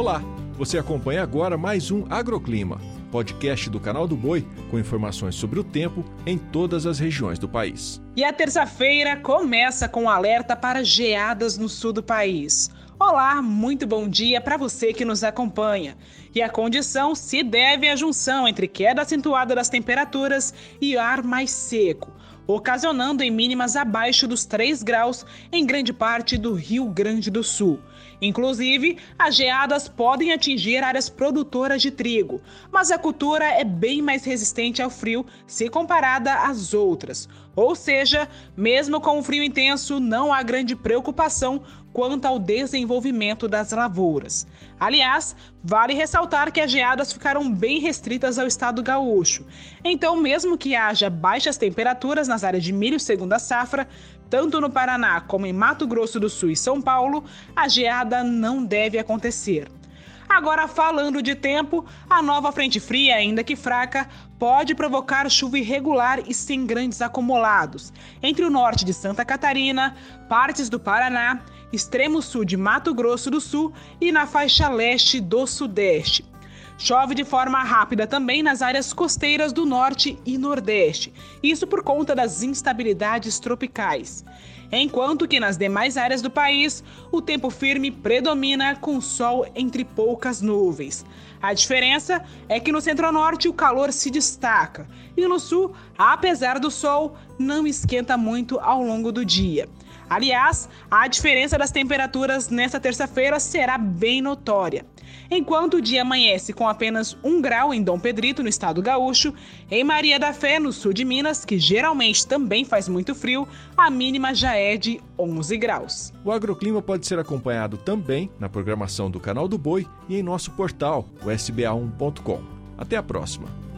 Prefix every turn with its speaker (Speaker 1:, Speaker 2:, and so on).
Speaker 1: Olá, você acompanha agora mais um Agroclima, podcast do canal do Boi com informações sobre o tempo em todas as regiões do país.
Speaker 2: E a terça-feira começa com um alerta para geadas no sul do país. Olá, muito bom dia para você que nos acompanha. E a condição se deve à junção entre queda acentuada das temperaturas e ar mais seco, ocasionando em mínimas abaixo dos 3 graus em grande parte do Rio Grande do Sul. Inclusive, as geadas podem atingir áreas produtoras de trigo, mas a cultura é bem mais resistente ao frio se comparada às outras. Ou seja, mesmo com o frio intenso, não há grande preocupação quanto ao desenvolvimento das lavouras. Aliás, vale ressaltar que as geadas ficaram bem restritas ao estado gaúcho. Então, mesmo que haja baixas temperaturas nas áreas de milho segunda safra, tanto no Paraná como em Mato Grosso do Sul e São Paulo, a geada não deve acontecer. Agora, falando de tempo, a nova frente fria, ainda que fraca, pode provocar chuva irregular e sem grandes acumulados entre o norte de Santa Catarina, partes do Paraná, extremo sul de Mato Grosso do Sul e na faixa leste do Sudeste. Chove de forma rápida também nas áreas costeiras do norte e nordeste, isso por conta das instabilidades tropicais. Enquanto que nas demais áreas do país, o tempo firme predomina com sol entre poucas nuvens. A diferença é que no centro-norte o calor se destaca e no sul, apesar do sol, não esquenta muito ao longo do dia. Aliás, a diferença das temperaturas nesta terça-feira será bem notória. Enquanto o dia amanhece com apenas 1 grau em Dom Pedrito, no estado gaúcho, em Maria da Fé, no sul de Minas, que geralmente também faz muito frio, a mínima já é de 11 graus.
Speaker 1: O agroclima pode ser acompanhado também na programação do Canal do Boi e em nosso portal, o sba1.com. Até a próxima!